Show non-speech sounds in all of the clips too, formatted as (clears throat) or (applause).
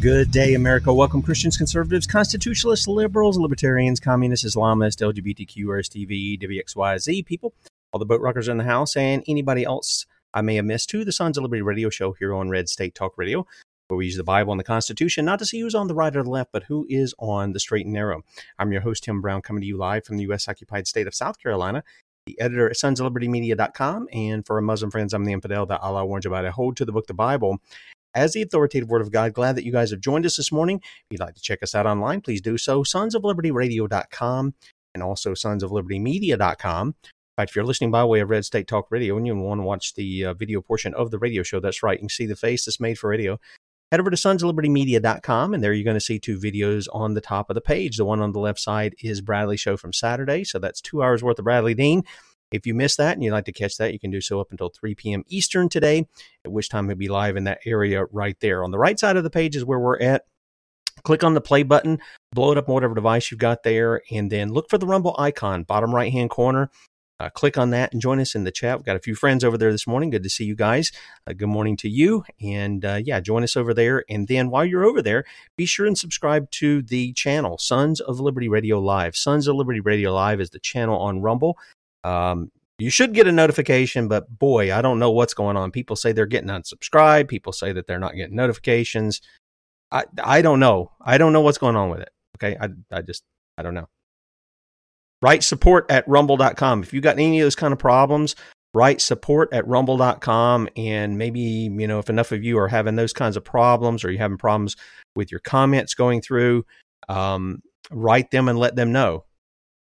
Good day, America. Welcome, Christians, conservatives, constitutionalists, liberals, libertarians, communists, Islamists, LGBTQ, RSTV, WXYZ people, all the boat rockers in the house, and anybody else I may have missed to the Sons of Liberty radio show here on Red State Talk Radio, where we use the Bible and the Constitution not to see who's on the right or the left, but who is on the straight and narrow. I'm your host, Tim Brown, coming to you live from the U.S. occupied state of South Carolina the editor at sons of liberty media.com and for our muslim friends i'm the infidel that allah warns about i hold to the book the bible as the authoritative word of God. Glad that you guys have joined us this morning. If you'd like to check us out online, please do so. Sons of Liberty Radio.com and also Sons of Liberty Media.com. In fact, if you're listening by way of Red State Talk Radio and you want to watch the uh, video portion of the radio show, that's right. You can see the face that's made for radio. Head over to sons of liberty media.com and there you're going to see two videos on the top of the page. The one on the left side is Bradley show from Saturday. So that's two hours worth of Bradley Dean. If you missed that and you'd like to catch that, you can do so up until 3 p.m. Eastern today, at which time we'll be live in that area right there. On the right side of the page is where we're at. Click on the play button, blow it up on whatever device you've got there, and then look for the Rumble icon, bottom right hand corner. Uh, click on that and join us in the chat. We've got a few friends over there this morning. Good to see you guys. Uh, good morning to you. And uh, yeah, join us over there. And then while you're over there, be sure and subscribe to the channel, Sons of Liberty Radio Live. Sons of Liberty Radio Live is the channel on Rumble. Um, you should get a notification, but boy, I don't know what's going on. People say they're getting unsubscribed. People say that they're not getting notifications. I I don't know. I don't know what's going on with it. Okay. I I just I don't know. Write support at rumble.com. If you got any of those kind of problems, write support at rumble.com. And maybe, you know, if enough of you are having those kinds of problems or you're having problems with your comments going through, um, write them and let them know.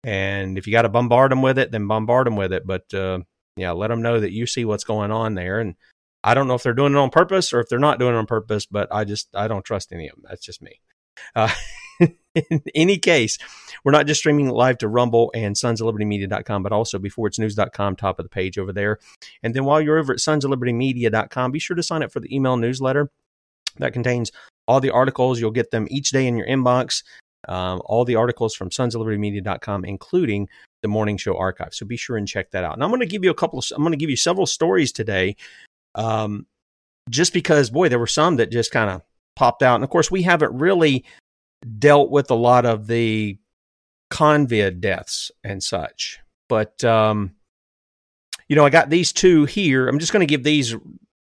And if you got to bombard them with it, then bombard them with it. But uh, yeah, let them know that you see what's going on there. And I don't know if they're doing it on purpose or if they're not doing it on purpose, but I just I don't trust any of them. That's just me. Uh, (laughs) in any case, we're not just streaming live to Rumble and Sons of Liberty Media.com, but also beforeitsnews.com, top of the page over there. And then while you're over at Sons of Liberty Media.com, be sure to sign up for the email newsletter that contains all the articles. You'll get them each day in your inbox um, all the articles from sons of liberty media.com, including the morning show archive. So be sure and check that out. And I'm going to give you a couple of, I'm going to give you several stories today. Um, just because, boy, there were some that just kind of popped out. And of course, we haven't really dealt with a lot of the convid deaths and such. But, um, you know, I got these two here. I'm just going to give these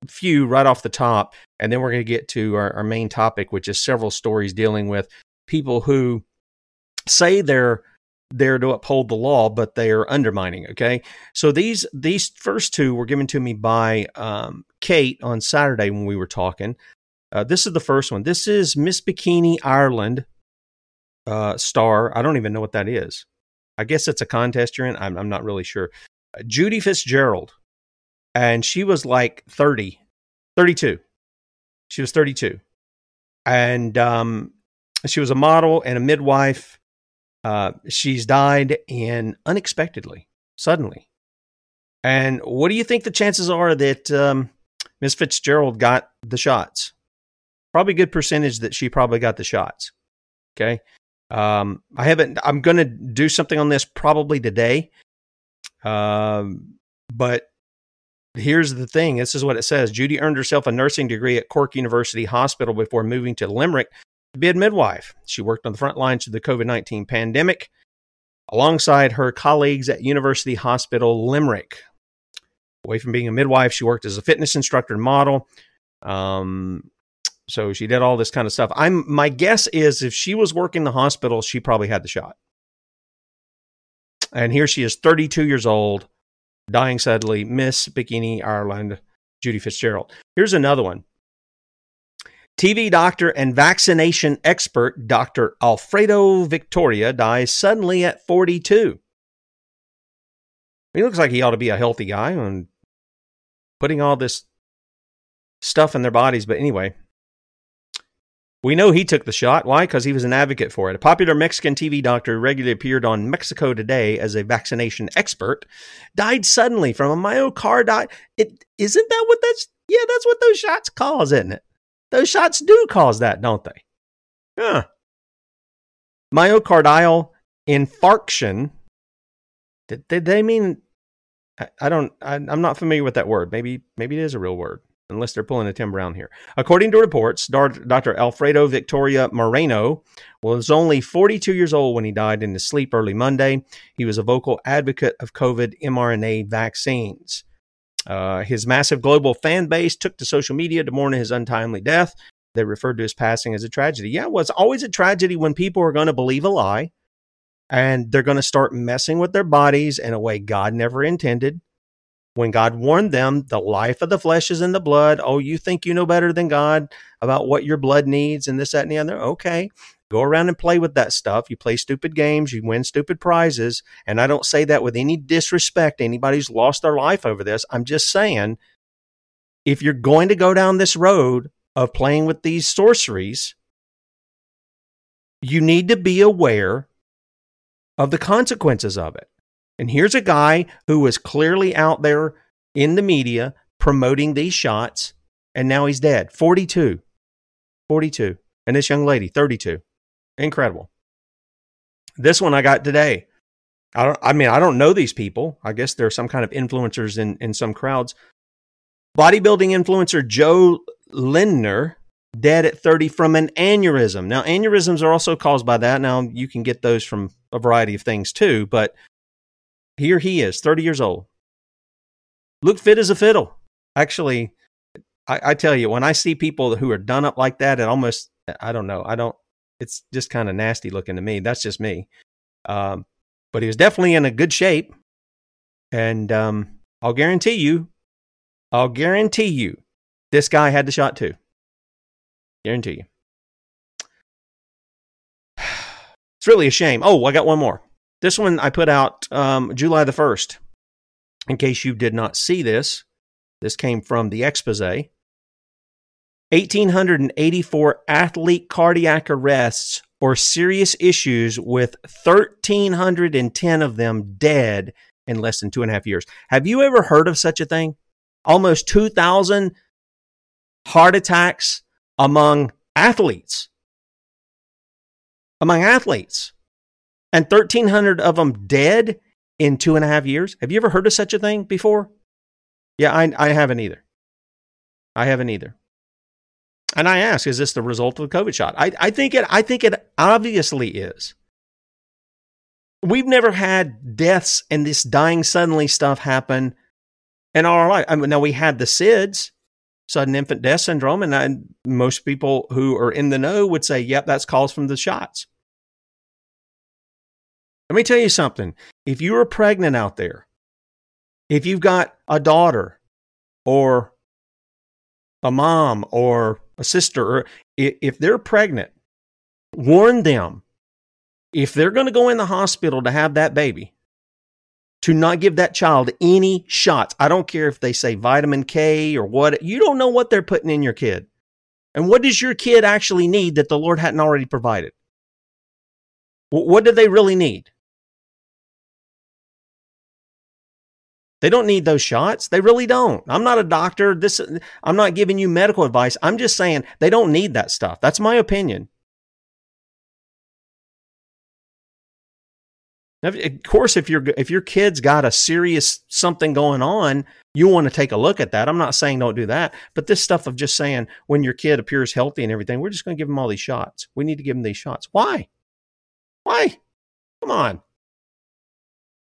few right off the top, and then we're going to get to our, our main topic, which is several stories dealing with people who say they're there to uphold the law, but they are undermining. Okay, so these these first two were given to me by um, Kate on Saturday when we were talking. Uh, this is the first one. This is Miss Bikini Ireland uh, star. I don't even know what that is. I guess it's a contest you're in. I'm, I'm not really sure. Uh, Judy Fitzgerald, and she was like 30, 32. She was 32, and um, she was a model and a midwife. Uh, she's died and unexpectedly, suddenly. And what do you think the chances are that um, Miss Fitzgerald got the shots? Probably good percentage that she probably got the shots. Okay. Um, I haven't, I'm going to do something on this probably today. Um, but here's the thing this is what it says Judy earned herself a nursing degree at Cork University Hospital before moving to Limerick to be a midwife. She worked on the front lines of the COVID 19 pandemic alongside her colleagues at University Hospital Limerick. Away from being a midwife, she worked as a fitness instructor and model. Um, so she did all this kind of stuff. I'm my guess is if she was working the hospital, she probably had the shot. And here she is, 32 years old, dying suddenly. Miss Bikini Ireland, Judy Fitzgerald. Here's another one. TV doctor and vaccination expert Dr. Alfredo Victoria dies suddenly at 42. He looks like he ought to be a healthy guy and putting all this stuff in their bodies. But anyway, we know he took the shot. Why? Because he was an advocate for it. A popular Mexican TV doctor who regularly appeared on Mexico Today as a vaccination expert died suddenly from a myocarditis. It isn't that what that's? Yeah, that's what those shots cause, isn't it? Those shots do cause that, don't they? Huh. Myocardial infarction. Did, did they mean? I, I don't. I, I'm not familiar with that word. Maybe maybe it is a real word unless they're pulling a Tim Brown here. According to reports, Dr. Alfredo Victoria Moreno was only 42 years old when he died in his sleep early Monday. He was a vocal advocate of COVID mRNA vaccines. Uh, his massive global fan base took to social media to mourn his untimely death. They referred to his passing as a tragedy. Yeah, well, it's always a tragedy when people are going to believe a lie and they're going to start messing with their bodies in a way God never intended when God warned them, the life of the flesh is in the blood. Oh, you think you know better than God about what your blood needs and this, that, and the other? Okay. Go around and play with that stuff. You play stupid games, you win stupid prizes. And I don't say that with any disrespect. Anybody's lost their life over this. I'm just saying if you're going to go down this road of playing with these sorceries, you need to be aware of the consequences of it. And here's a guy who was clearly out there in the media promoting these shots, and now he's dead. 42. 42. And this young lady, 32. Incredible. This one I got today. I don't I mean, I don't know these people. I guess they're some kind of influencers in, in some crowds. Bodybuilding influencer Joe Lindner dead at 30 from an aneurysm. Now, aneurysms are also caused by that. Now, you can get those from a variety of things too, but here he is, 30 years old. Look fit as a fiddle. Actually, I, I tell you, when I see people who are done up like that, it almost, I don't know, I don't, it's just kind of nasty looking to me. That's just me. Um, but he was definitely in a good shape. And um, I'll guarantee you, I'll guarantee you, this guy had the shot too. Guarantee you. (sighs) It's really a shame. Oh, I got one more. This one I put out um, July the 1st. In case you did not see this, this came from the expose. 1,884 athlete cardiac arrests or serious issues, with 1,310 of them dead in less than two and a half years. Have you ever heard of such a thing? Almost 2,000 heart attacks among athletes. Among athletes and 1,300 of them dead in two and a half years. Have you ever heard of such a thing before? Yeah, I, I haven't either. I haven't either. And I ask, is this the result of the COVID shot? I, I think it. I think it obviously is. We've never had deaths and this dying suddenly stuff happen in our life. I mean, now we had the SIDS, sudden infant death syndrome, and I, most people who are in the know would say, "Yep, that's caused from the shots." Let me tell you something. If you are pregnant out there, if you've got a daughter or a mom or a sister, or if they're pregnant, warn them if they're going to go in the hospital to have that baby, to not give that child any shots. I don't care if they say vitamin K or what, you don't know what they're putting in your kid. And what does your kid actually need that the Lord hadn't already provided? What do they really need? They don't need those shots. They really don't. I'm not a doctor. This I'm not giving you medical advice. I'm just saying they don't need that stuff. That's my opinion. Of course, if your if your kid's got a serious something going on, you want to take a look at that. I'm not saying don't do that, but this stuff of just saying when your kid appears healthy and everything, we're just going to give them all these shots. We need to give them these shots. Why? Why? Come on.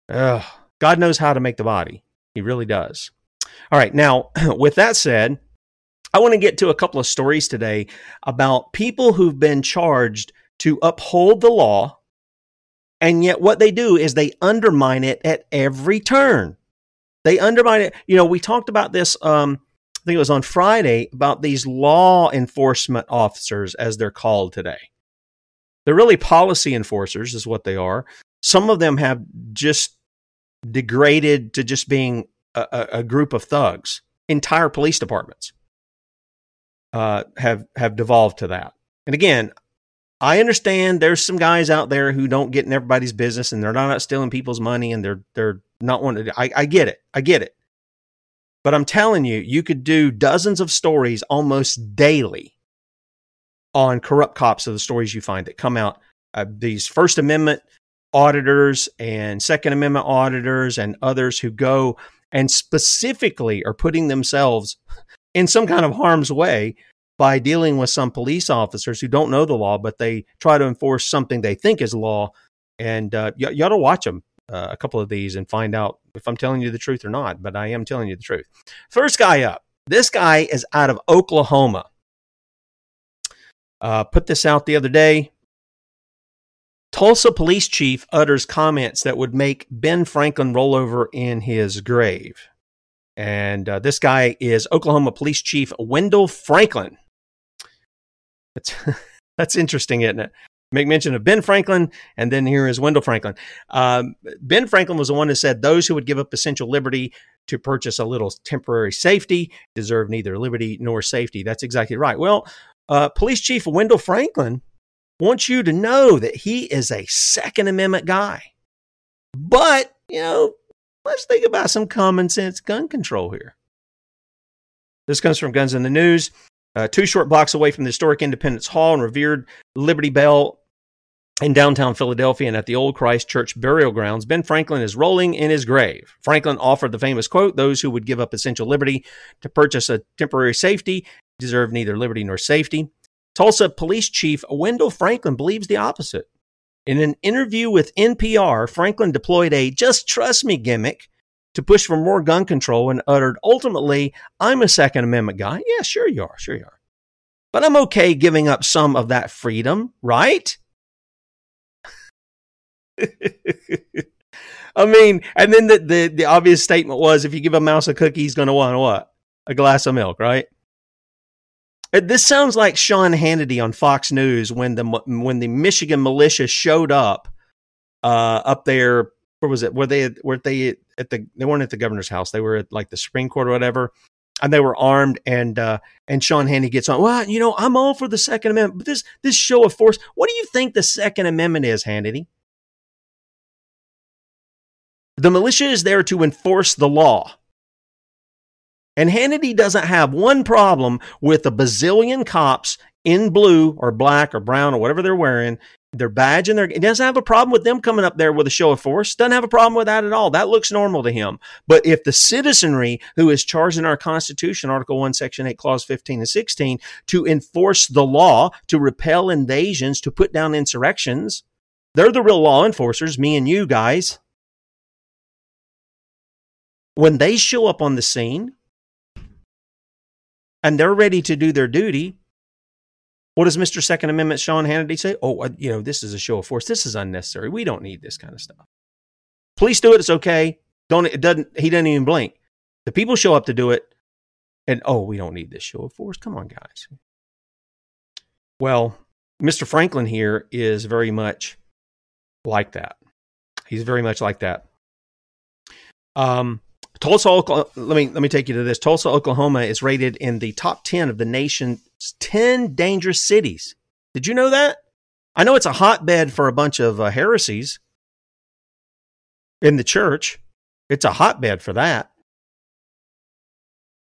Ugh. God knows how to make the body. He really does. All right. Now, (clears throat) with that said, I want to get to a couple of stories today about people who've been charged to uphold the law. And yet, what they do is they undermine it at every turn. They undermine it. You know, we talked about this, um, I think it was on Friday, about these law enforcement officers, as they're called today. They're really policy enforcers, is what they are. Some of them have just degraded to just being a, a group of thugs. Entire police departments uh, have have devolved to that. And again, I understand there's some guys out there who don't get in everybody's business and they're not out stealing people's money and they're they're not wanting to. I, I get it. I get it. But I'm telling you, you could do dozens of stories almost daily on corrupt cops of the stories you find that come out. Uh, these First Amendment auditors and Second Amendment auditors and others who go and specifically are putting themselves in some kind of harm's way by dealing with some police officers who don't know the law, but they try to enforce something they think is law. And uh, you, you ought to watch them, uh, a couple of these, and find out if I'm telling you the truth or not. But I am telling you the truth. First guy up. This guy is out of Oklahoma. Uh, put this out the other day. Tulsa police chief utters comments that would make Ben Franklin roll over in his grave. And uh, this guy is Oklahoma Police Chief Wendell Franklin. That's (laughs) that's interesting, isn't it? Make mention of Ben Franklin, and then here is Wendell Franklin. Um, ben Franklin was the one who said those who would give up essential liberty to purchase a little temporary safety deserve neither liberty nor safety. That's exactly right. Well, uh, Police Chief Wendell Franklin wants you to know that he is a Second Amendment guy. But, you know, let's think about some common sense gun control here. This comes from Guns in the News. Uh, two short blocks away from the historic Independence Hall and revered Liberty Bell in downtown Philadelphia and at the old Christ Church burial grounds, Ben Franklin is rolling in his grave. Franklin offered the famous quote Those who would give up essential liberty to purchase a temporary safety deserve neither liberty nor safety. Tulsa Police Chief Wendell Franklin believes the opposite. In an interview with NPR, Franklin deployed a just trust me gimmick to push for more gun control and uttered, ultimately, I'm a Second Amendment guy. Yeah, sure you are. Sure you are. But I'm okay giving up some of that freedom, right? (laughs) I mean, and then the, the, the obvious statement was if you give a mouse a cookie, he's going to want what? A glass of milk, right? Uh, this sounds like Sean Hannity on Fox News when the when the Michigan militia showed up uh, up there. Where was it? Were they were they at the? They weren't at the governor's house. They were at like the Supreme Court or whatever, and they were armed. And uh, and Sean Hannity gets on. Well, you know, I'm all for the Second Amendment, but this this show of force. What do you think the Second Amendment is, Hannity? The militia is there to enforce the law. And Hannity doesn't have one problem with a bazillion cops in blue or black or brown or whatever they're wearing, their badge and their, he doesn't have a problem with them coming up there with a show of force. Doesn't have a problem with that at all. That looks normal to him. But if the citizenry who is charged in our Constitution, Article 1, Section 8, Clause 15 and 16, to enforce the law, to repel invasions, to put down insurrections, they're the real law enforcers, me and you guys. When they show up on the scene, and they're ready to do their duty. What does Mr. Second Amendment Sean Hannity say? Oh, uh, you know, this is a show of force. This is unnecessary. We don't need this kind of stuff. Police do it. It's okay. Don't it doesn't he doesn't even blink. The people show up to do it, and oh, we don't need this show of force. Come on, guys. Well, Mr. Franklin here is very much like that. He's very much like that. Um, Tulsa, Oklahoma, let me let me take you to this. Tulsa, Oklahoma is rated in the top 10 of the nation's 10 dangerous cities. Did you know that? I know it's a hotbed for a bunch of uh, heresies in the church. It's a hotbed for that.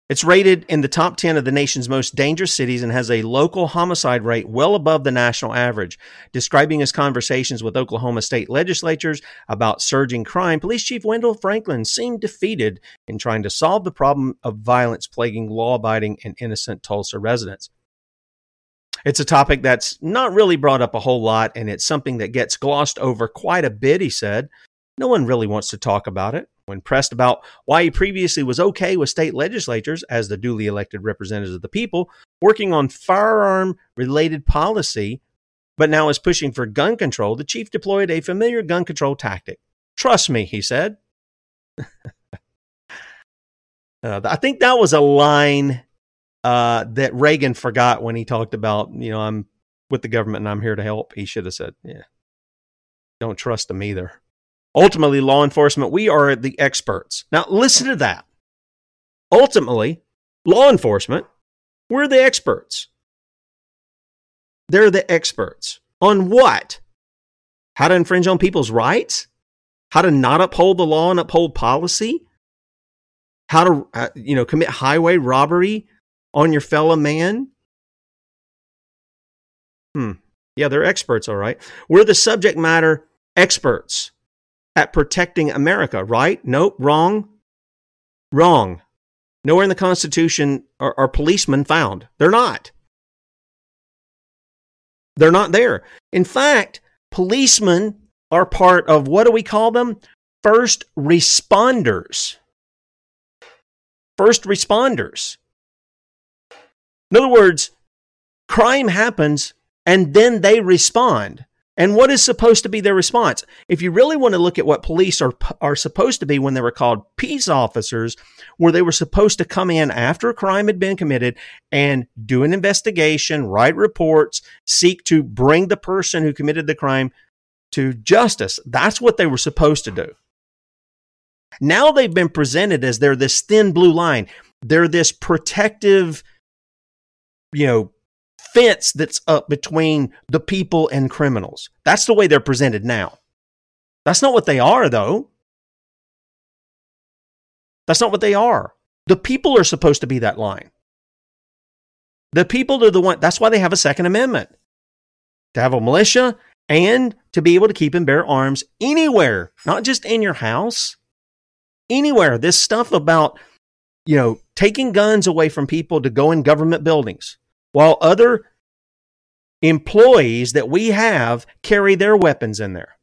It's rated in the top 10 of the nation's most dangerous cities and has a local homicide rate well above the national average. Describing his conversations with Oklahoma state legislatures about surging crime, Police Chief Wendell Franklin seemed defeated in trying to solve the problem of violence plaguing law abiding and innocent Tulsa residents. It's a topic that's not really brought up a whole lot, and it's something that gets glossed over quite a bit, he said. No one really wants to talk about it. When pressed about why he previously was okay with state legislatures as the duly elected representatives of the people working on firearm related policy, but now is pushing for gun control, the chief deployed a familiar gun control tactic. Trust me, he said. (laughs) uh, I think that was a line uh, that Reagan forgot when he talked about, you know, I'm with the government and I'm here to help. He should have said, yeah, don't trust them either. Ultimately, law enforcement, we are the experts. Now, listen to that. Ultimately, law enforcement, we're the experts. They're the experts. On what? How to infringe on people's rights? How to not uphold the law and uphold policy? How to, uh, you know, commit highway robbery on your fellow man? Hmm. Yeah, they're experts, all right. We're the subject matter experts at protecting America, right? Nope, wrong. Wrong. Nowhere in the Constitution are, are policemen found. They're not. They're not there. In fact, policemen are part of what do we call them? First responders. First responders. In other words, crime happens and then they respond. And what is supposed to be their response? If you really want to look at what police are, are supposed to be when they were called peace officers, where they were supposed to come in after a crime had been committed and do an investigation, write reports, seek to bring the person who committed the crime to justice. That's what they were supposed to do. Now they've been presented as they're this thin blue line. They're this protective, you know, fence that's up between the people and criminals. That's the way they're presented now. That's not what they are, though. That's not what they are. The people are supposed to be that line. The people are the one. That's why they have a Second Amendment to have a militia and to be able to keep and bear arms anywhere, not just in your house, anywhere. This stuff about, you know, taking guns away from people to go in government buildings while other employees that we have carry their weapons in there.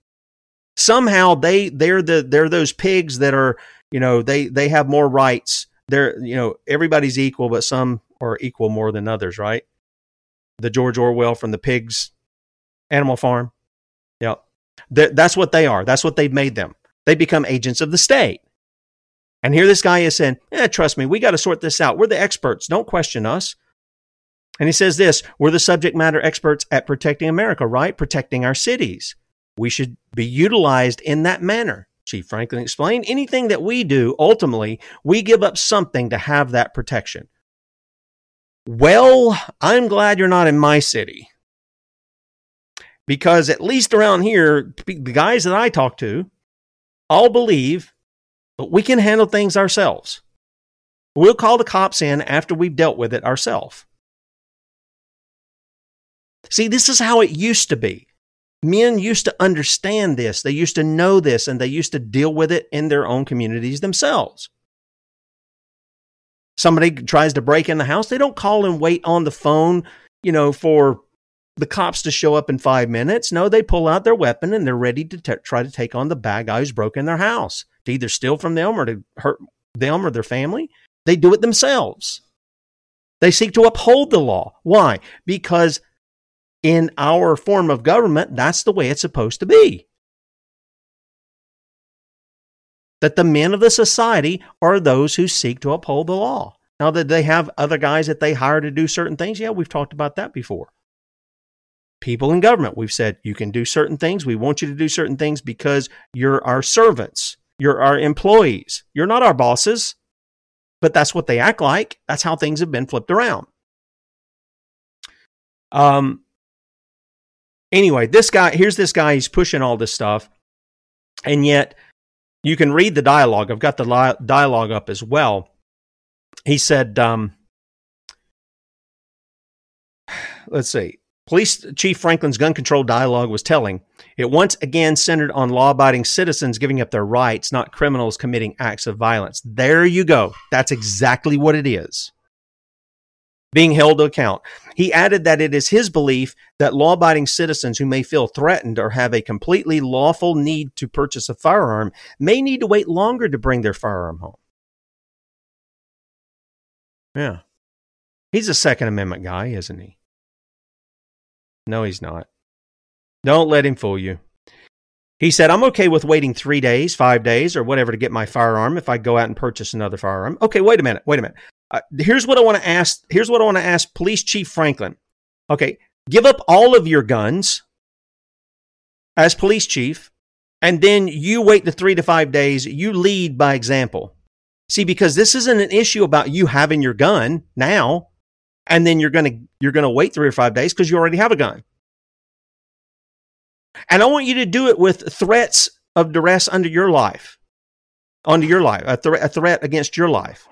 Somehow they they're the they're those pigs that are, you know, they they have more rights. They're, you know, everybody's equal, but some are equal more than others, right? The George Orwell from the pigs animal farm. Yep. that's what they are. That's what they've made them. They become agents of the state. And here this guy is saying, eh, trust me, we got to sort this out. We're the experts. Don't question us. And he says this we're the subject matter experts at protecting America, right? Protecting our cities. We should be utilized in that manner. Chief Franklin explained anything that we do, ultimately, we give up something to have that protection. Well, I'm glad you're not in my city. Because at least around here, the guys that I talk to all believe we can handle things ourselves. We'll call the cops in after we've dealt with it ourselves. See, this is how it used to be. Men used to understand this, they used to know this, and they used to deal with it in their own communities themselves. Somebody tries to break in the house, they don't call and wait on the phone, you know, for the cops to show up in five minutes. No, they pull out their weapon and they're ready to t- try to take on the bad guy who's broken their house to either steal from them or to hurt them or their family. They do it themselves. They seek to uphold the law. Why? Because in our form of government, that's the way it's supposed to be. That the men of the society are those who seek to uphold the law. Now, that they have other guys that they hire to do certain things, yeah, we've talked about that before. People in government, we've said you can do certain things. We want you to do certain things because you're our servants, you're our employees, you're not our bosses, but that's what they act like. That's how things have been flipped around. Um, anyway, this guy, here's this guy, he's pushing all this stuff. And yet, you can read the dialogue. I've got the li- dialogue up as well. He said, um, let's see. Police Chief Franklin's gun control dialogue was telling. It once again centered on law abiding citizens giving up their rights, not criminals committing acts of violence. There you go. That's exactly what it is. Being held to account. He added that it is his belief that law abiding citizens who may feel threatened or have a completely lawful need to purchase a firearm may need to wait longer to bring their firearm home. Yeah. He's a Second Amendment guy, isn't he? No, he's not. Don't let him fool you. He said, I'm okay with waiting three days, five days, or whatever to get my firearm if I go out and purchase another firearm. Okay, wait a minute. Wait a minute. Uh, here's what I want to ask. Here's what I want to ask Police Chief Franklin. Okay, give up all of your guns as police chief, and then you wait the three to five days. You lead by example. See, because this isn't an issue about you having your gun now, and then you're gonna you're gonna wait three or five days because you already have a gun. And I want you to do it with threats of duress under your life, under your life, a, a threat against your life.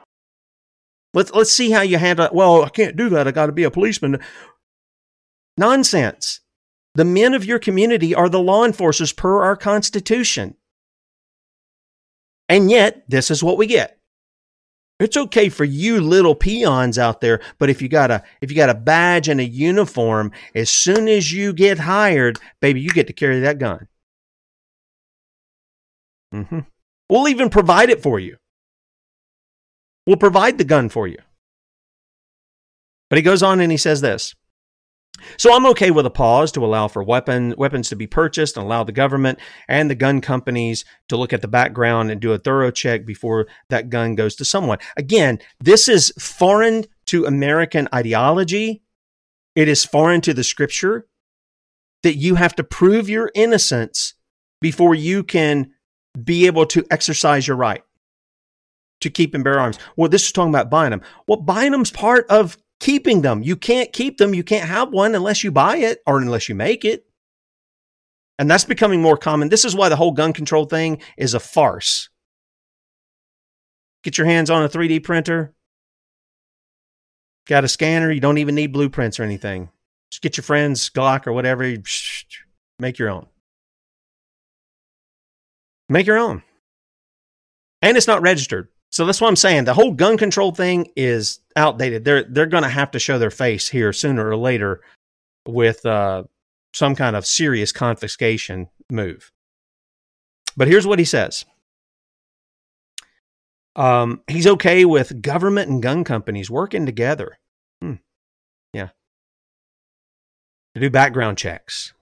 Let's let's see how you handle it. Well, I can't do that. I got to be a policeman. Nonsense. The men of your community are the law enforcers per our Constitution. And yet, this is what we get. It's okay for you little peons out there, but if you got a if you got a badge and a uniform, as soon as you get hired, baby, you get to carry that gun. Mm-hmm. We'll even provide it for you. We'll provide the gun for you. But he goes on and he says this. So I'm okay with a pause to allow for weapon weapons to be purchased and allow the government and the gun companies to look at the background and do a thorough check before that gun goes to someone. Again, this is foreign to American ideology. It is foreign to the scripture that you have to prove your innocence before you can be able to exercise your right to keep and bear arms. Well, this is talking about buying them. Well, buying them's part of keeping them. You can't keep them. You can't have one unless you buy it or unless you make it. And that's becoming more common. This is why the whole gun control thing is a farce. Get your hands on a 3D printer. Got a scanner. You don't even need blueprints or anything. Just get your friend's Glock or whatever. Make your own. Make your own. And it's not registered. So that's what I'm saying. The whole gun control thing is outdated. They're they're going to have to show their face here sooner or later with uh, some kind of serious confiscation move. But here's what he says. Um, he's okay with government and gun companies working together. Hmm. Yeah. To do background checks.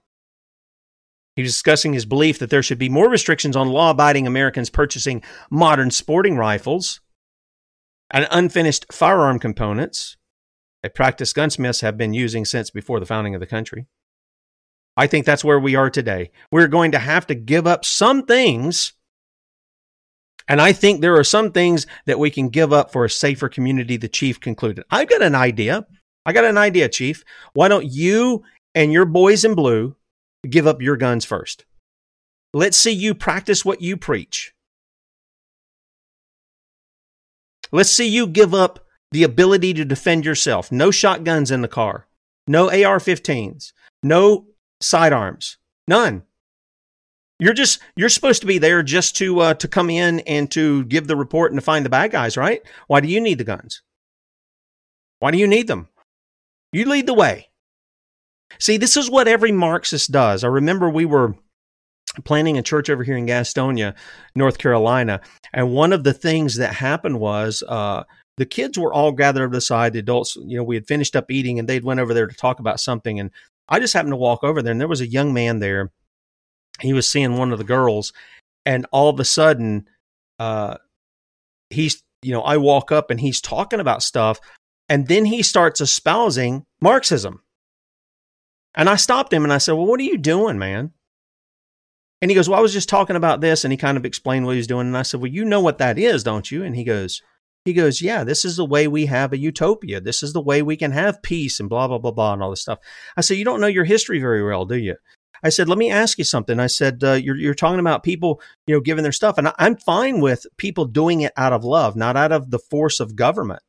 He was discussing his belief that there should be more restrictions on law abiding Americans purchasing modern sporting rifles and unfinished firearm components, a practice gunsmiths have been using since before the founding of the country. I think that's where we are today. We're going to have to give up some things. And I think there are some things that we can give up for a safer community, the chief concluded. I've got an idea. I got an idea, chief. Why don't you and your boys in blue give up your guns first. Let's see you practice what you preach. Let's see you give up the ability to defend yourself. No shotguns in the car, no AR 15s, no sidearms, none. You're just you're supposed to be there just to uh, to come in and to give the report and to find the bad guys, right? Why do you need the guns? Why do you need them? You lead the way. See, this is what every Marxist does. I remember we were planning a church over here in Gastonia, North Carolina, and one of the things that happened was uh, the kids were all gathered over the side. The adults, you know, we had finished up eating, and they'd went over there to talk about something, and I just happened to walk over there, and there was a young man there. He was seeing one of the girls, and all of a sudden, uh, he's, you know, I walk up and he's talking about stuff, and then he starts espousing Marxism and I stopped him and I said, Well, what are you doing, man? And he goes, Well, I was just talking about this. And he kind of explained what he was doing. And I said, Well, you know what that is, don't you? And he goes, he goes, Yeah, this is the way we have a utopia. This is the way we can have peace and blah, blah, blah, blah, and all this stuff. I said, You don't know your history very well, do you? I said, Let me ask you something. I said, uh, you're, you're talking about people, you know, giving their stuff. And I'm fine with people doing it out of love, not out of the force of government.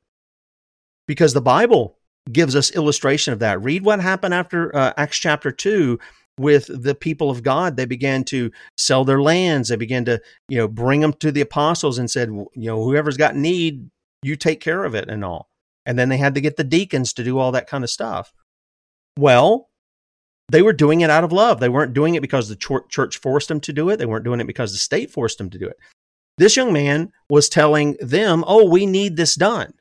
Because the Bible gives us illustration of that. Read what happened after uh, Acts chapter 2 with the people of God. They began to sell their lands. They began to, you know, bring them to the apostles and said, you know, whoever's got need, you take care of it and all. And then they had to get the deacons to do all that kind of stuff. Well, they were doing it out of love. They weren't doing it because the church forced them to do it. They weren't doing it because the state forced them to do it. This young man was telling them, Oh, we need this done.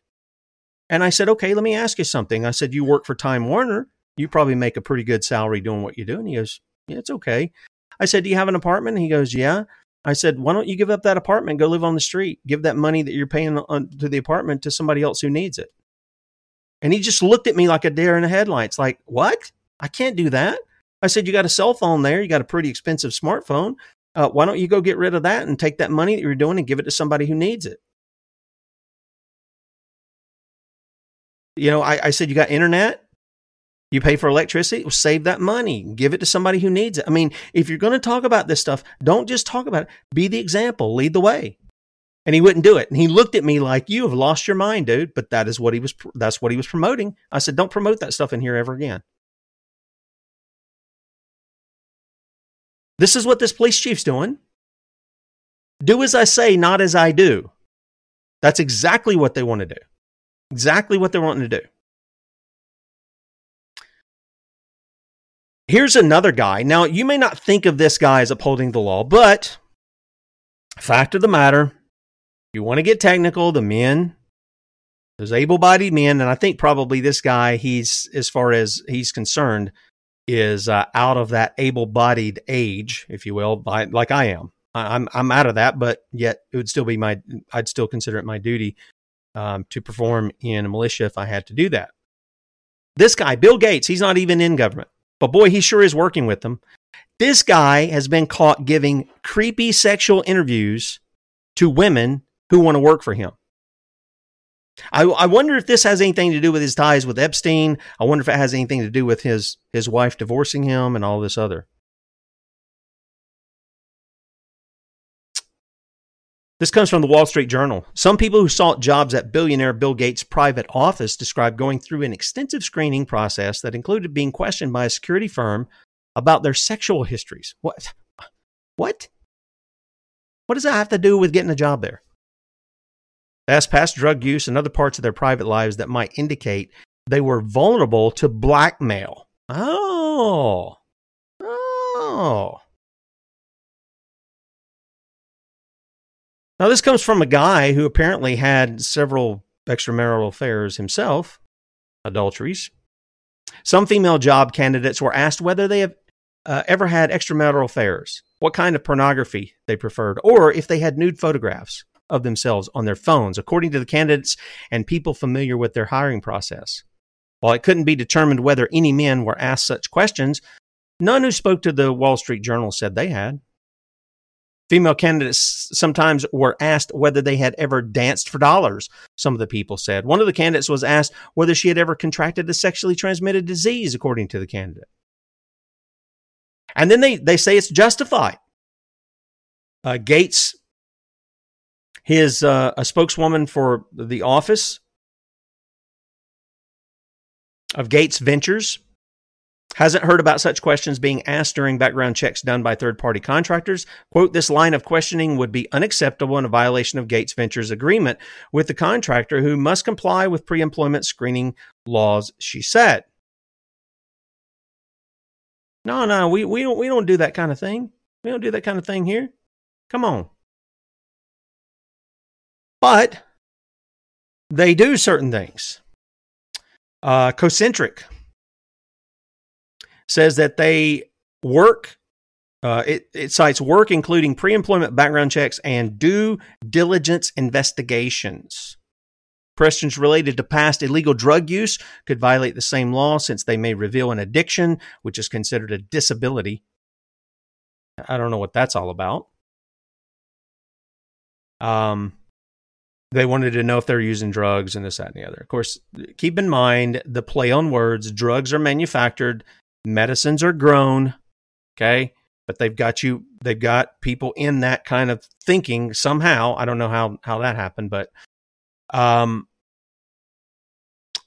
And I said, Okay, let me ask you something. I said, You work for Time Warner. You probably make a pretty good salary doing what you do. And he goes, Yeah, it's okay. I said, Do you have an apartment? He goes, Yeah. I said, Why don't you give up that apartment go live on the street? Give that money that you're paying on, to the apartment to somebody else who needs it. And he just looked at me like a deer in the headlights, like, What? I can't do that. I said, You got a cell phone there. You got a pretty expensive smartphone. Uh, why don't you go get rid of that and take that money that you're doing and give it to somebody who needs it? You know, I, I said, You got internet? You pay for electricity? Well, save that money. Give it to somebody who needs it. I mean, if you're going to talk about this stuff, don't just talk about it. Be the example. Lead the way. And he wouldn't do it. And he looked at me like, "You have lost your mind, dude." But that is what he was. That's what he was promoting. I said, "Don't promote that stuff in here ever again." This is what this police chief's doing. Do as I say, not as I do. That's exactly what they want to do. Exactly what they're wanting to do. Here's another guy. Now, you may not think of this guy as upholding the law, but fact of the matter, you want to get technical, the men, those able bodied men, and I think probably this guy, he's, as far as he's concerned, is uh, out of that able-bodied age, if you will, by, like I am. I'm I'm out of that, but yet it would still be my I'd still consider it my duty um, to perform in a militia if I had to do that. This guy, Bill Gates, he's not even in government, but boy, he sure is working with them. This guy has been caught giving creepy sexual interviews to women who want to work for him. I, I wonder if this has anything to do with his ties with Epstein. I wonder if it has anything to do with his his wife divorcing him and all this other. This comes from the Wall Street Journal. Some people who sought jobs at billionaire Bill Gates' private office described going through an extensive screening process that included being questioned by a security firm about their sexual histories. What? What? What does that have to do with getting a job there? as past drug use and other parts of their private lives that might indicate they were vulnerable to blackmail. Oh. Oh. Now, this comes from a guy who apparently had several extramarital affairs himself, adulteries. Some female job candidates were asked whether they have uh, ever had extramarital affairs, what kind of pornography they preferred, or if they had nude photographs of themselves on their phones, according to the candidates and people familiar with their hiring process. While it couldn't be determined whether any men were asked such questions, none who spoke to the Wall Street Journal said they had. Female candidates sometimes were asked whether they had ever danced for dollars, some of the people said. One of the candidates was asked whether she had ever contracted a sexually transmitted disease, according to the candidate. And then they, they say it's justified. Uh, Gates his uh, a spokeswoman for the office of Gates Ventures hasn't heard about such questions being asked during background checks done by third party contractors. Quote, this line of questioning would be unacceptable and a violation of Gates Ventures' agreement with the contractor who must comply with pre employment screening laws, she said. No, no, we, we don't we don't do that kind of thing. We don't do that kind of thing here. Come on. But they do certain things. Uh, Concentric says that they work, uh, it, it cites work including pre employment background checks and due diligence investigations. Questions related to past illegal drug use could violate the same law since they may reveal an addiction, which is considered a disability. I don't know what that's all about. Um, they wanted to know if they're using drugs and this, that, and the other. Of course, keep in mind the play on words drugs are manufactured, medicines are grown. Okay. But they've got you, they've got people in that kind of thinking somehow. I don't know how, how that happened, but um,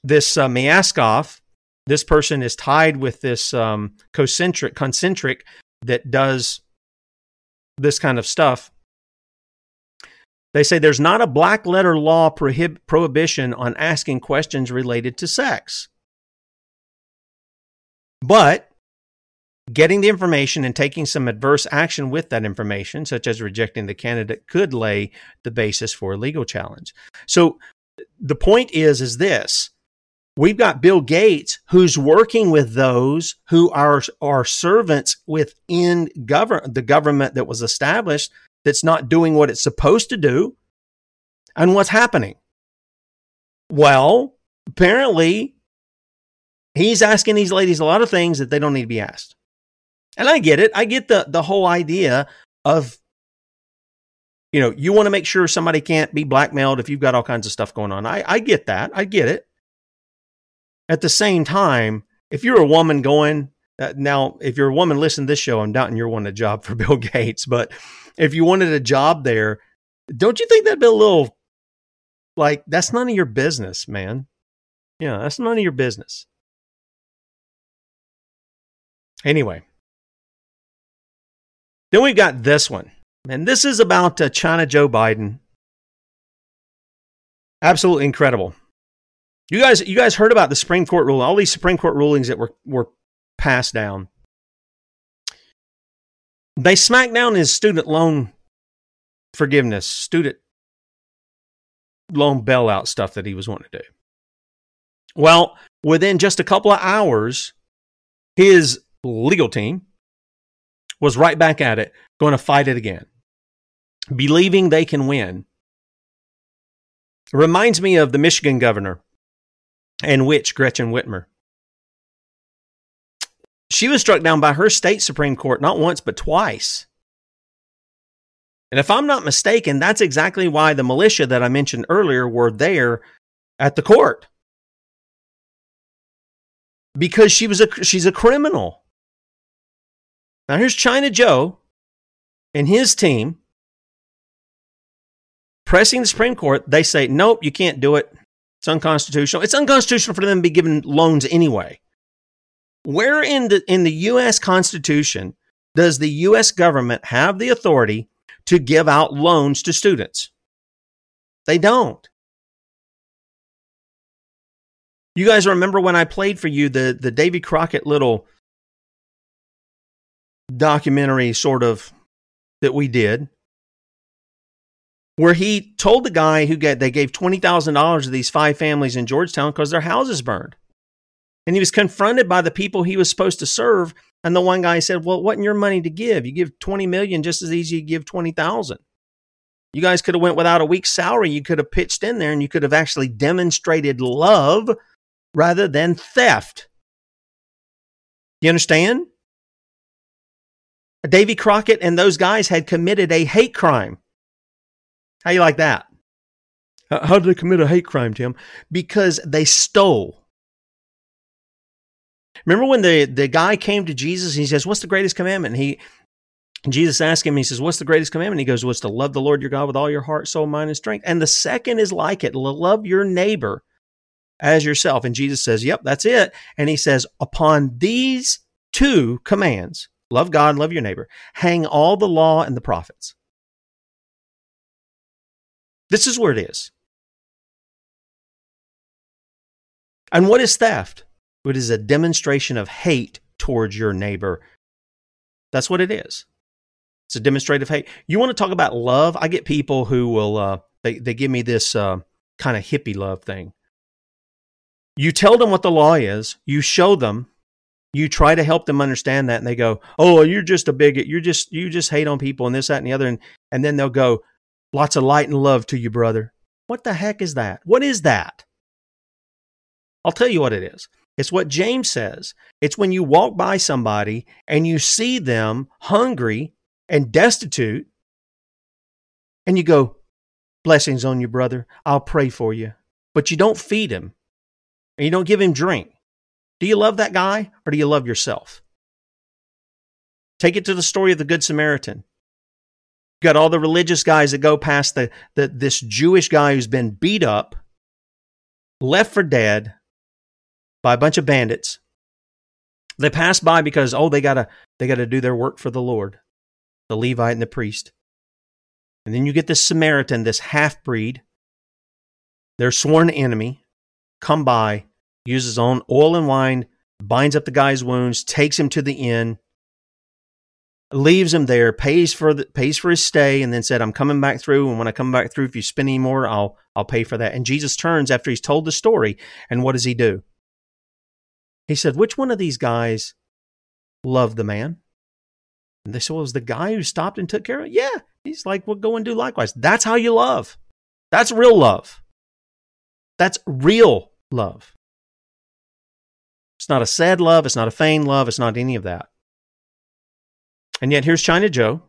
this uh, Miaskov, this person is tied with this um, concentric, concentric that does this kind of stuff They say there's not a black letter law prohib- prohibition on asking questions related to sex. But getting the information and taking some adverse action with that information, such as rejecting the candidate, could lay the basis for a legal challenge. So the point is, is this. We've got Bill Gates who's working with those who are, are servants within govern, the government that was established that's not doing what it's supposed to do. And what's happening? Well, apparently, he's asking these ladies a lot of things that they don't need to be asked. And I get it. I get the, the whole idea of, you know, you want to make sure somebody can't be blackmailed if you've got all kinds of stuff going on. I, I get that. I get it. At the same time, if you're a woman going, uh, now, if you're a woman listening to this show, I'm doubting you're wanting a job for (laughs) Bill Gates, but if you wanted a job there, don't you think that'd be a little like that's none of your business, man? Yeah, that's none of your business. Anyway, then we've got this one, and this is about uh, China Joe Biden. Absolutely incredible. You guys, you guys heard about the Supreme Court ruling, all these Supreme Court rulings that were were passed down. They smacked down his student loan forgiveness, student loan bailout stuff that he was wanting to do. Well, within just a couple of hours, his legal team was right back at it, going to fight it again, believing they can win. It reminds me of the Michigan governor and witch Gretchen Whitmer. She was struck down by her state Supreme Court not once, but twice. And if I'm not mistaken, that's exactly why the militia that I mentioned earlier were there at the court. Because she was a she's a criminal. Now here's China Joe and his team pressing the Supreme Court. They say, nope, you can't do it. It's unconstitutional. It's unconstitutional for them to be given loans anyway. Where in the in the US Constitution does the US government have the authority to give out loans to students. They don't. You guys remember when I played for you the, the Davy Crockett little documentary sort of that we did where he told the guy who get they gave $20,000 to these five families in Georgetown because their houses burned. And he was confronted by the people he was supposed to serve and the one guy said, "Well, wasn't your money to give? You give 20 million just as easy you give 20,000." You guys could have went without a week's salary. You could have pitched in there and you could have actually demonstrated love rather than theft. You understand? Davy Crockett and those guys had committed a hate crime. How you like that? How did they commit a hate crime, Tim? Because they stole Remember when the, the guy came to Jesus and he says, What's the greatest commandment? And he Jesus asked him, he says, What's the greatest commandment? He goes, What's well, to love the Lord your God with all your heart, soul, mind, and strength. And the second is like it love your neighbor as yourself. And Jesus says, Yep, that's it. And he says, Upon these two commands, love God, and love your neighbor, hang all the law and the prophets. This is where it is. And what is theft? It is a demonstration of hate towards your neighbor. That's what it is. It's a demonstrative hate. You want to talk about love? I get people who will uh, they they give me this uh, kind of hippie love thing. You tell them what the law is. You show them. You try to help them understand that, and they go, "Oh, you're just a bigot. You're just you just hate on people and this, that, and the other." And and then they'll go, "Lots of light and love to you, brother." What the heck is that? What is that? I'll tell you what it is. It's what James says. It's when you walk by somebody and you see them hungry and destitute, and you go, Blessings on you, brother. I'll pray for you. But you don't feed him and you don't give him drink. Do you love that guy or do you love yourself? Take it to the story of the Good Samaritan. You got all the religious guys that go past the, the this Jewish guy who's been beat up, left for dead, by a bunch of bandits. They pass by because oh they gotta they gotta do their work for the Lord, the Levite and the priest. And then you get this Samaritan, this half breed, their sworn enemy, come by, uses own oil and wine, binds up the guy's wounds, takes him to the inn, leaves him there, pays for the pays for his stay, and then said, "I'm coming back through. And when I come back through, if you spend any more, I'll I'll pay for that." And Jesus turns after he's told the story, and what does he do? He said, "Which one of these guys loved the man?" And they said, "Well, it was the guy who stopped and took care of it." Yeah, he's like, "Well, go and do likewise." That's how you love. That's real love. That's real love. Not a sad love. It's not a feigned love. It's not any of that. And yet here's China Joe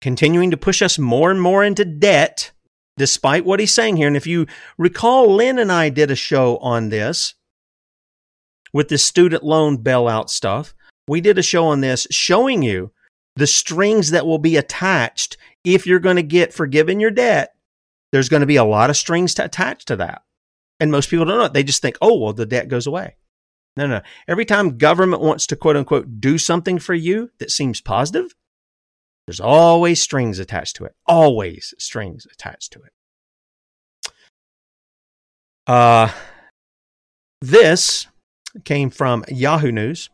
continuing to push us more and more into debt, despite what he's saying here. And if you recall, Lynn and I did a show on this with the student loan bailout stuff. We did a show on this showing you the strings that will be attached if you're going to get forgiven your debt. There's going to be a lot of strings to attach to that. And most people don't know it. They just think, oh, well, the debt goes away. No, no. Every time government wants to quote unquote do something for you that seems positive, there's always strings attached to it. Always strings attached to it. Uh, this came from Yahoo News.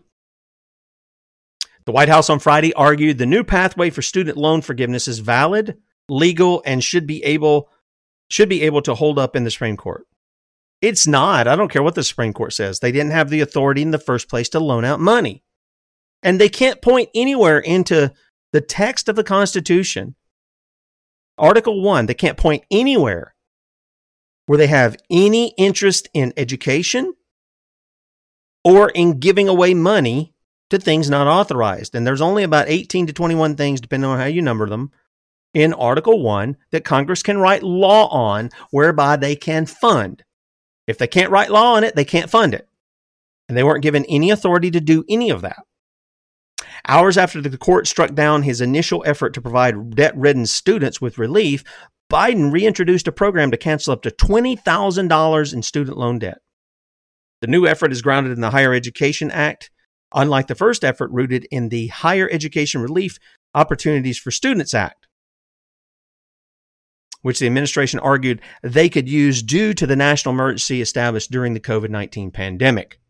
The White House on Friday argued the new pathway for student loan forgiveness is valid, legal, and should be able should be able to hold up in the Supreme Court. It's not. I don't care what the Supreme Court says. They didn't have the authority in the first place to loan out money. And they can't point anywhere into the text of the Constitution, Article 1, they can't point anywhere where they have any interest in education or in giving away money to things not authorized. And there's only about 18 to 21 things, depending on how you number them, in Article 1 that Congress can write law on whereby they can fund. If they can't write law on it, they can't fund it. And they weren't given any authority to do any of that. Hours after the court struck down his initial effort to provide debt ridden students with relief, Biden reintroduced a program to cancel up to $20,000 in student loan debt. The new effort is grounded in the Higher Education Act, unlike the first effort rooted in the Higher Education Relief Opportunities for Students Act which the administration argued they could use due to the national emergency established during the COVID 19 pandemic.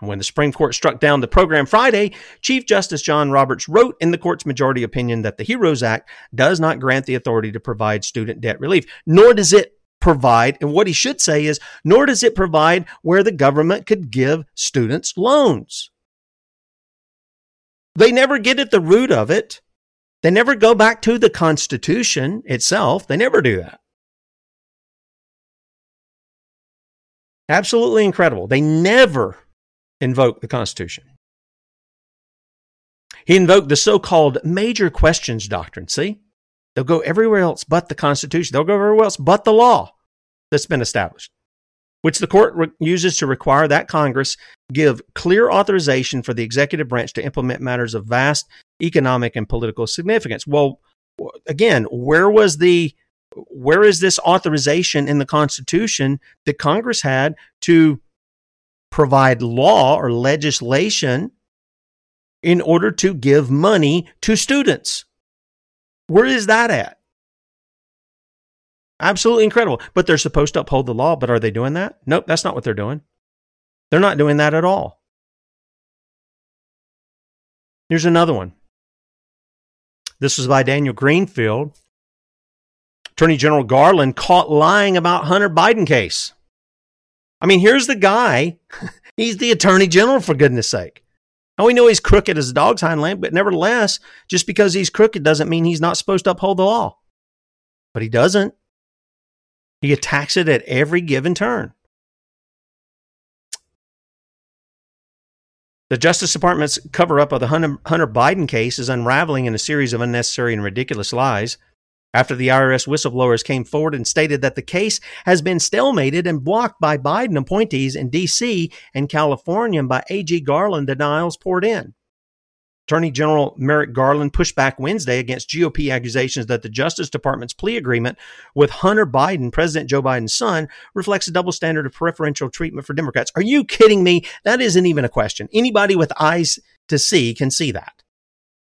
When the Supreme Court struck down the program Friday, Chief Justice John Roberts wrote in the court's majority opinion that the HEROES Act does not grant the authority to provide student debt relief, nor does it provide, and what he should say is, nor does it provide where the government could give students loans. They never get at the root of it. They never go back to the Constitution itself. They never do that. Absolutely incredible. They never invoke the Constitution. He invoked the so called major questions doctrine. See? They'll go everywhere else but the Constitution. They'll go everywhere else but the law that's been established which the court re- uses to require that Congress give clear authorization for the executive branch to implement matters of vast economic and political significance. Well, again, where was the where is this authorization in the Constitution that Congress had to provide law or legislation in order to give money to students? Where is that at? Absolutely incredible. But they're supposed to uphold the law. But are they doing that? Nope, that's not what they're doing. They're not doing that at all. Here's another one. This was by Daniel Greenfield. Attorney General Garland caught lying about Hunter Biden case. I mean, here's the guy. (laughs) he's the attorney general, for goodness sake. Now we know he's crooked as a dog's hind leg, but nevertheless, just because he's crooked doesn't mean he's not supposed to uphold the law. But he doesn't. He attacks it at every given turn. The Justice Department's cover up of the Hunter, Biden case is unraveling in a series of unnecessary and ridiculous lies. After the IRS whistleblowers came forward and stated that the case has been stalemated and blocked by Biden appointees in D.C. and California by A.G. Garland, denials poured in. Attorney General Merrick Garland pushed back Wednesday against GOP accusations that the Justice Department's plea agreement with Hunter Biden, President Joe Biden's son, reflects a double standard of preferential treatment for Democrats. Are you kidding me? That isn't even a question. Anybody with eyes to see can see that.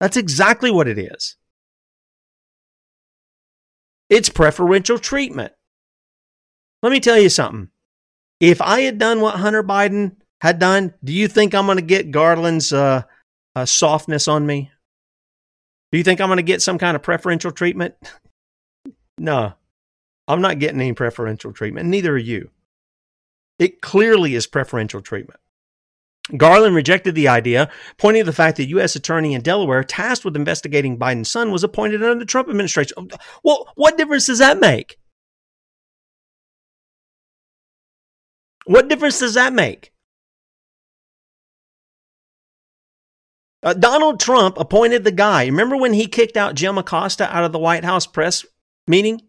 That's exactly what it is. It's preferential treatment. Let me tell you something. If I had done what Hunter Biden had done, do you think I'm going to get Garland's uh, uh, softness on me? Do you think I'm going to get some kind of preferential treatment? (laughs) no, I'm not getting any preferential treatment. Neither are you. It clearly is preferential treatment. Garland rejected the idea, pointing to the fact that U.S. Attorney in Delaware tasked with investigating Biden's son was appointed under the Trump administration. Well, what difference does that make? What difference does that make? Uh, Donald Trump appointed the guy. Remember when he kicked out Jim Acosta out of the White House press meeting?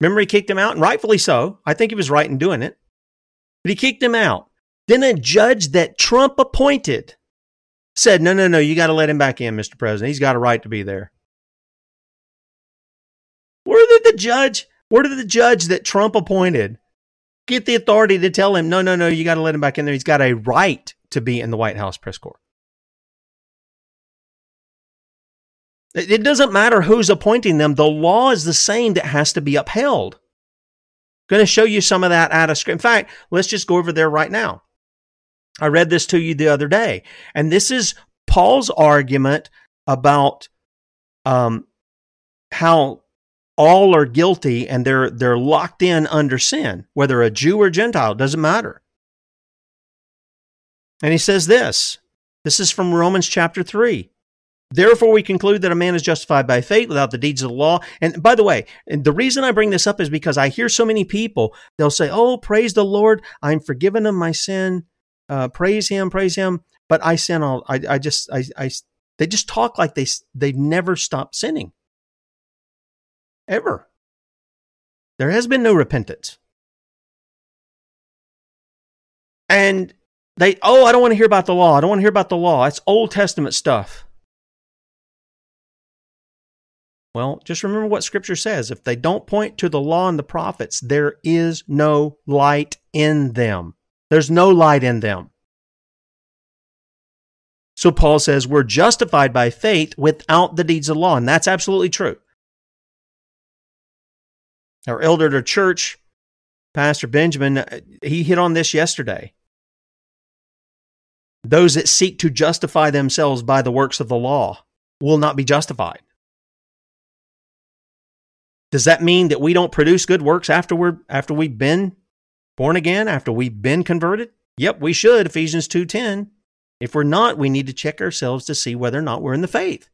Remember he kicked him out, and rightfully so. I think he was right in doing it. But he kicked him out. Then a judge that Trump appointed said, no, no, no, you got to let him back in, Mr. President. He's got a right to be there. Where did the judge, where did the judge that Trump appointed get the authority to tell him, no, no, no, you got to let him back in there? He's got a right to be in the White House press corps. It doesn't matter who's appointing them. The law is the same that has to be upheld. I'm going to show you some of that out of script. In fact, let's just go over there right now. I read this to you the other day, and this is Paul's argument about um, how all are guilty and they're they're locked in under sin, whether a Jew or Gentile, doesn't matter. And he says this. This is from Romans chapter 3. Therefore, we conclude that a man is justified by faith without the deeds of the law. And by the way, the reason I bring this up is because I hear so many people, they'll say, Oh, praise the Lord, I'm forgiven of my sin. Uh, praise him, praise him. But I sin all, I, I just, I, I, they just talk like they, they've never stopped sinning. Ever. There has been no repentance. And they, oh, I don't want to hear about the law. I don't want to hear about the law. It's Old Testament stuff. Well, just remember what Scripture says. If they don't point to the law and the prophets, there is no light in them. There's no light in them. So Paul says we're justified by faith without the deeds of law, and that's absolutely true. Our elder at our church, Pastor Benjamin, uh, he hit on this yesterday. Those that seek to justify themselves by the works of the law will not be justified. Does that mean that we don't produce good works after we're after we've been born again, after we've been converted? Yep, we should, Ephesians 2:10. If we're not, we need to check ourselves to see whether or not we're in the faith.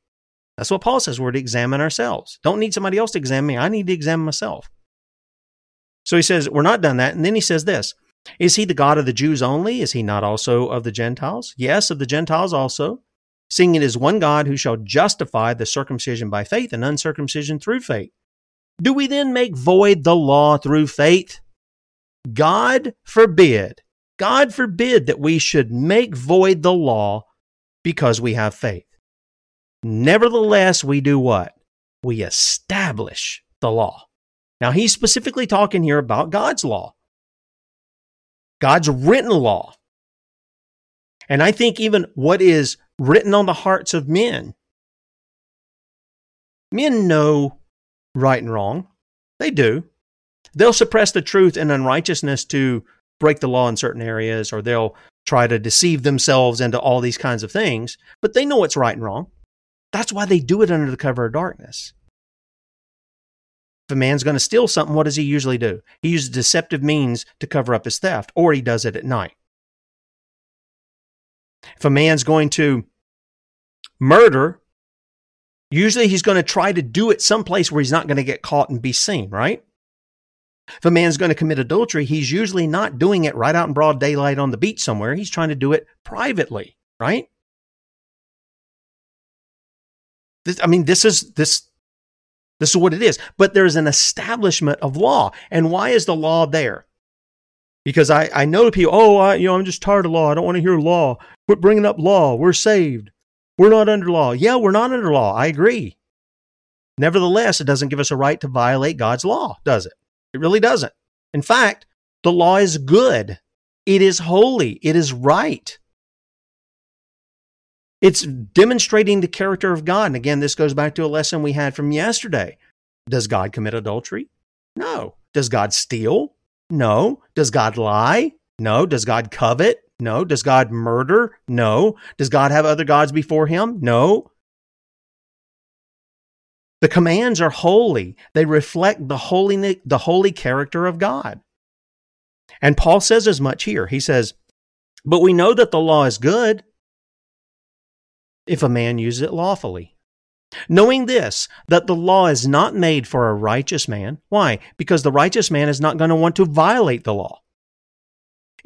That's what Paul says. We're to examine ourselves. Don't need somebody else to examine me. I need to examine myself. So he says, We're not done that. And then he says this Is he the God of the Jews only? Is he not also of the Gentiles? Yes, of the Gentiles also. Seeing it is one God who shall justify the circumcision by faith and uncircumcision through faith. Do we then make void the law through faith? God forbid. God forbid that we should make void the law because we have faith. Nevertheless, we do what? We establish the law. Now, he's specifically talking here about God's law, God's written law. And I think even what is written on the hearts of men, men know right and wrong. They do. They'll suppress the truth and unrighteousness to break the law in certain areas, or they'll try to deceive themselves into all these kinds of things, but they know what's right and wrong. That's why they do it under the cover of darkness. If a man's going to steal something, what does he usually do? He uses deceptive means to cover up his theft, or he does it at night. If a man's going to murder, Usually he's going to try to do it someplace where he's not going to get caught and be seen, right? If a man's going to commit adultery, he's usually not doing it right out in broad daylight on the beach somewhere. He's trying to do it privately, right? This, I mean, this is this this is what it is. But there's an establishment of law. And why is the law there? Because I, I know people, oh, I, you know, I'm just tired of law. I don't want to hear law. Quit bringing up law. We're saved. We're not under law. Yeah, we're not under law. I agree. Nevertheless, it doesn't give us a right to violate God's law, does it? It really doesn't. In fact, the law is good. It is holy. It is right. It's demonstrating the character of God. And again, this goes back to a lesson we had from yesterday. Does God commit adultery? No. Does God steal? No. Does God lie? No. Does God covet? No. Does God murder? No. Does God have other gods before him? No. The commands are holy. They reflect the holy, the holy character of God. And Paul says as much here. He says, But we know that the law is good if a man uses it lawfully. Knowing this, that the law is not made for a righteous man. Why? Because the righteous man is not going to want to violate the law.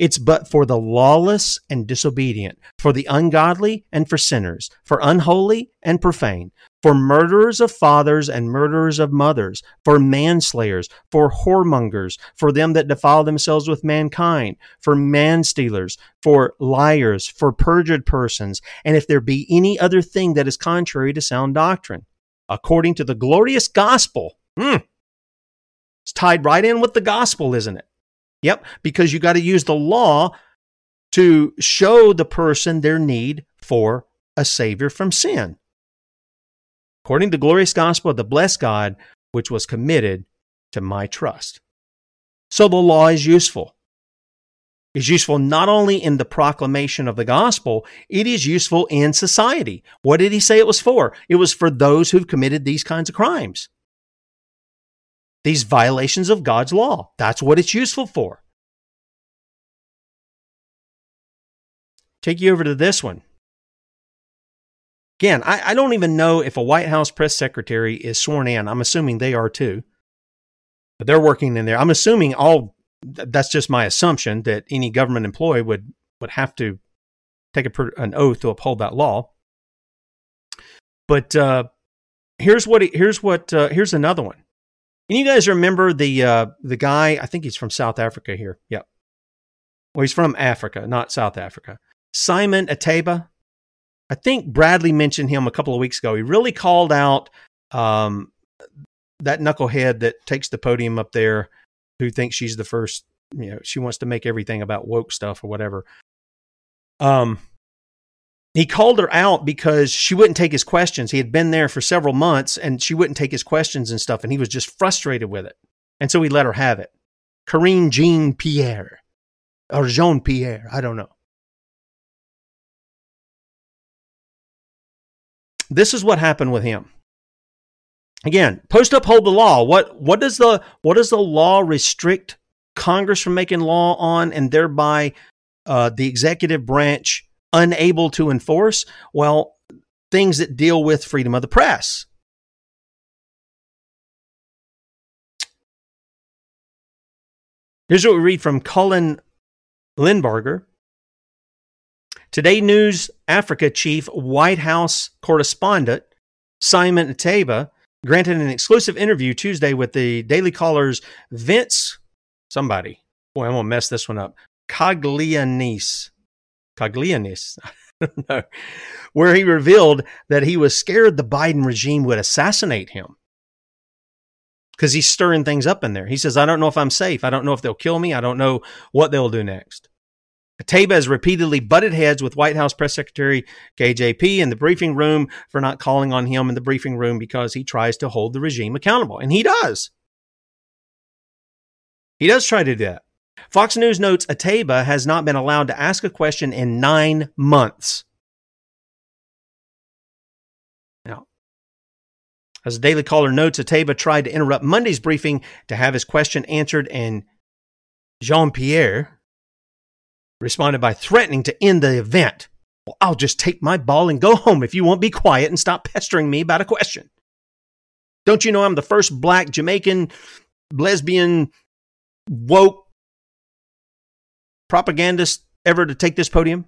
It's but for the lawless and disobedient, for the ungodly and for sinners, for unholy and profane, for murderers of fathers and murderers of mothers, for manslayers, for whoremongers, for them that defile themselves with mankind, for manstealers, for liars, for perjured persons, and if there be any other thing that is contrary to sound doctrine, according to the glorious gospel. Mm, it's tied right in with the gospel, isn't it? Yep, because you got to use the law to show the person their need for a savior from sin according to the glorious gospel of the blessed God, which was committed to my trust. So the law is useful. It's useful not only in the proclamation of the gospel, it is useful in society. What did he say it was for? It was for those who've committed these kinds of crimes. These violations of God's law. That's what it's useful for. Take you over to this one. Again, I, I don't even know if a White House press secretary is sworn in. I'm assuming they are too. But they're working in there. I'm assuming all that's just my assumption that any government employee would would have to take a, an oath to uphold that law. But uh, here's what here's what uh, here's another one. And you guys remember the uh, the guy? I think he's from South Africa here. Yep. Well, he's from Africa, not South Africa. Simon Ateba. I think Bradley mentioned him a couple of weeks ago. He really called out um, that knucklehead that takes the podium up there, who thinks she's the first. You know, she wants to make everything about woke stuff or whatever. Um, he called her out because she wouldn't take his questions. He had been there for several months and she wouldn't take his questions and stuff, and he was just frustrated with it. And so he let her have it. Karine Jean Pierre or Jean Pierre, I don't know. this is what happened with him. Again, post uphold the law. What what does the what does the law restrict Congress from making law on, and thereby uh, the executive branch unable to enforce? Well, things that deal with freedom of the press. Here's what we read from Cullen Linebarger Today News Africa chief White House correspondent Simon Ateba granted an exclusive interview Tuesday with the Daily Caller's Vince somebody. Boy, I'm gonna mess this one up. Coglianese. Coglianese. (laughs) no. Where he revealed that he was scared the Biden regime would assassinate him. Because he's stirring things up in there. He says, I don't know if I'm safe. I don't know if they'll kill me. I don't know what they'll do next. Ateba has repeatedly butted heads with White House Press Secretary KJP in the briefing room for not calling on him in the briefing room because he tries to hold the regime accountable. And he does. He does try to do that. Fox News notes Ateba has not been allowed to ask a question in nine months. Now, as the Daily Caller notes, Ateba tried to interrupt Monday's briefing to have his question answered, and Jean Pierre, responded by threatening to end the event. Well, I'll just take my ball and go home if you won't be quiet and stop pestering me about a question. Don't you know I'm the first black Jamaican lesbian woke propagandist ever to take this podium?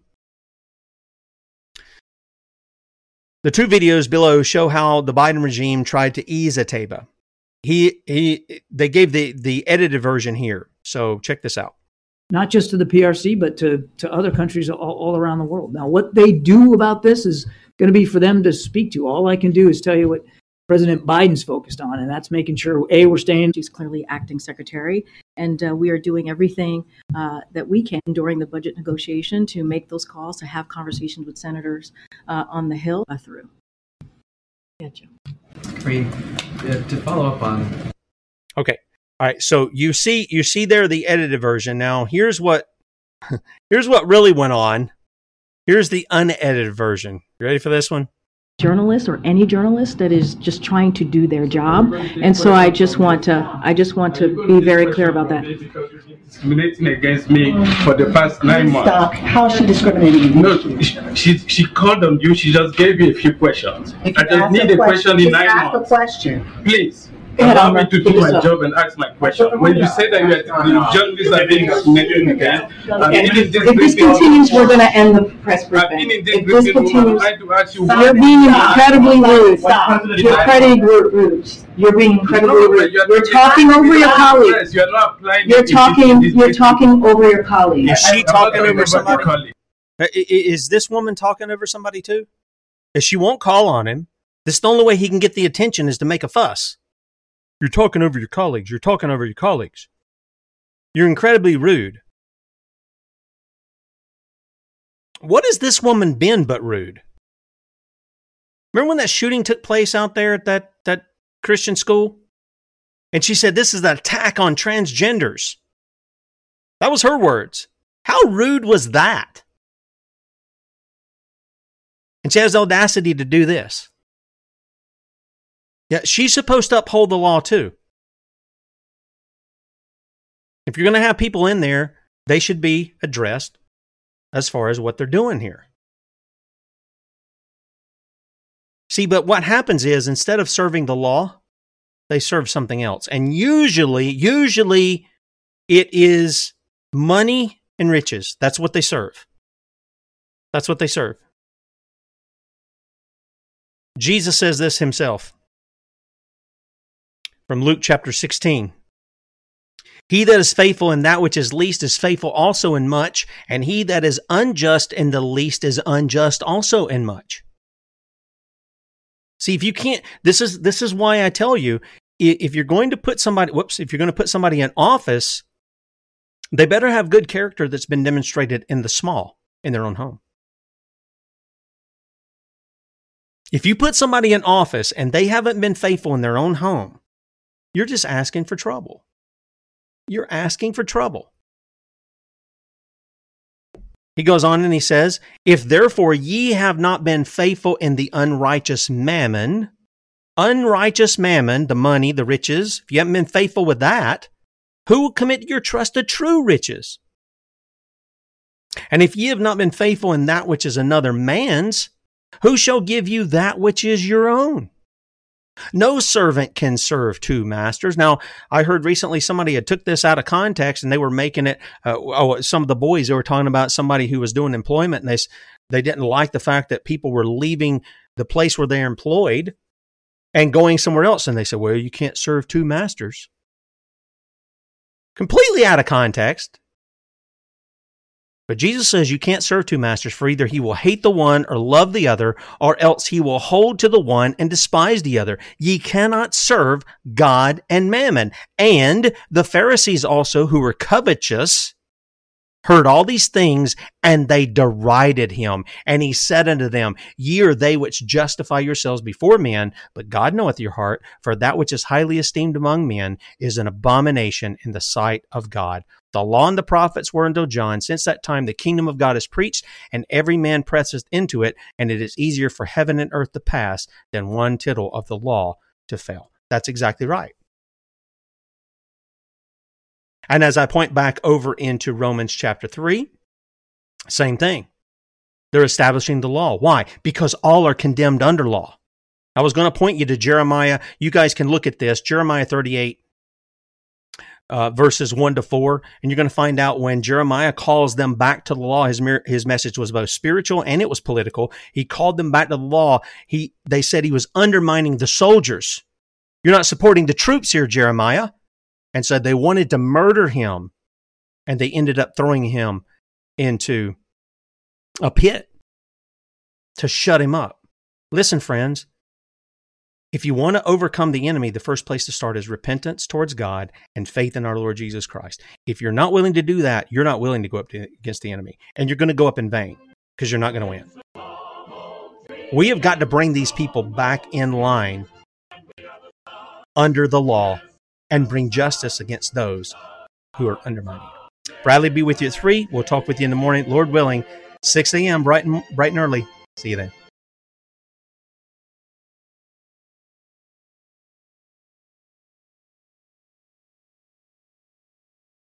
The two videos below show how the Biden regime tried to ease Ateba. He he they gave the the edited version here. So check this out not just to the PRC, but to, to other countries all, all around the world. Now, what they do about this is going to be for them to speak to. All I can do is tell you what President Biden's focused on, and that's making sure a we're staying. She's clearly acting secretary, and uh, we are doing everything uh, that we can during the budget negotiation to make those calls, to have conversations with senators uh, on the Hill uh, through. Gotcha. Three. uh, to follow up on. Okay. All right. So you see, you see there the edited version. Now here's what, (laughs) here's what really went on. Here's the unedited version. You ready for this one? Journalist or any journalist that is just trying to do their job. And so I just want to I just want to be very clear about that. Discriminating against me for the past nine months. Stop. How is she discriminating? No, she she called on you. She just gave you a few questions. I you just need a a question in just nine ask a months. question. Please. Go Allow me to do my Yes, job and ask my question. When you say that you are, the journalists are being discriminated against, I've Okay. this If this continues, we're gonna end the press I've been in briefing. If this briefing continues, I'd to ask you stop. you're being incredibly rude. Stop. You're incredibly rude. You're being incredibly rude. you are- You're talking over your colleague. Yes, You are not applying. You're talking, you're talking over your colleague. Is she talking over somebody? your colleague. I- i- Is this woman talking over somebody too? If she won't call on him, this is the only way he can get the attention is to make a fuss. You're talking over your colleagues. You're talking over your colleagues. You're incredibly rude. What has this woman been but rude? Remember when that shooting took place out there at that, that Christian school? And she said, This is an attack on transgenders. That was her words. How rude was that? And she has the audacity to do this. Yeah, she's supposed to uphold the law too. If you're going to have people in there, they should be addressed as far as what they're doing here. See, but what happens is instead of serving the law, they serve something else. And usually, usually it is money and riches. That's what they serve. That's what they serve. Jesus says this himself from Luke chapter 16. He that is faithful in that which is least is faithful also in much, and he that is unjust in the least is unjust also in much. See, if you can't, this is this is why I tell you, if you're going to put somebody, whoops, if you're going to put somebody in office, they better have good character that's been demonstrated in the small in their own home. If you put somebody in office and they haven't been faithful in their own home, you're just asking for trouble. You're asking for trouble. He goes on and he says, If therefore ye have not been faithful in the unrighteous mammon, unrighteous mammon, the money, the riches, if you haven't been faithful with that, who will commit your trust to true riches? And if ye have not been faithful in that which is another man's, who shall give you that which is your own? No servant can serve two masters. Now, I heard recently somebody had took this out of context and they were making it. Uh, oh, some of the boys they were talking about somebody who was doing employment and they they didn't like the fact that people were leaving the place where they're employed and going somewhere else. And they said, "Well, you can't serve two masters." Completely out of context. But Jesus says you can't serve two masters, for either he will hate the one or love the other, or else he will hold to the one and despise the other. Ye cannot serve God and mammon. And the Pharisees also, who were covetous, heard all these things, and they derided him. And he said unto them, Ye are they which justify yourselves before men, but God knoweth your heart, for that which is highly esteemed among men is an abomination in the sight of God. The law and the prophets were until John. Since that time, the kingdom of God is preached, and every man presseth into it, and it is easier for heaven and earth to pass than one tittle of the law to fail. That's exactly right. And as I point back over into Romans chapter 3, same thing. They're establishing the law. Why? Because all are condemned under law. I was going to point you to Jeremiah. You guys can look at this. Jeremiah 38, uh, verses 1 to 4. And you're going to find out when Jeremiah calls them back to the law, his, his message was both spiritual and it was political. He called them back to the law. He, they said he was undermining the soldiers. You're not supporting the troops here, Jeremiah. And so they wanted to murder him. And they ended up throwing him into a pit to shut him up. Listen, friends, if you want to overcome the enemy, the first place to start is repentance towards God and faith in our Lord Jesus Christ. If you're not willing to do that, you're not willing to go up to, against the enemy, and you're going to go up in vain because you're not going to win. We have got to bring these people back in line under the law and bring justice against those who are undermining. Bradley be with you at 3. We'll talk with you in the morning, Lord willing, 6 a.m., bright and, bright and early. See you then.